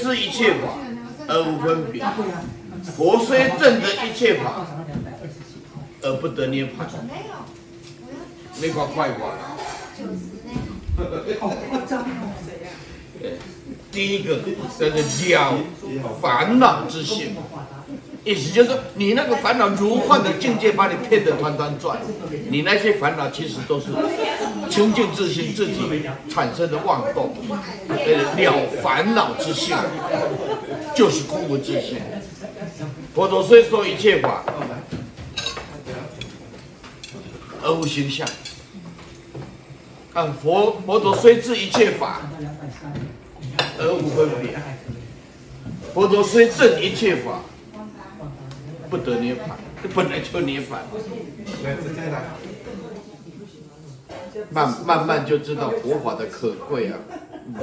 知一切法而无分别，佛虽证得一切法而不得涅槃。没法快法。第一个叫做了烦恼之心，意思就是说，你那个烦恼如幻的境界把你骗得团团转，你那些烦恼其实都是清净自心自己产生的妄动，呃了烦恼之性就是空无自性。佛陀虽说一切法而无形象，啊，佛佛陀虽知一切法。而无分别，佛陀虽证一切法，不得涅槃，这本来就涅槃。慢慢慢就知道佛法的可贵啊。嗯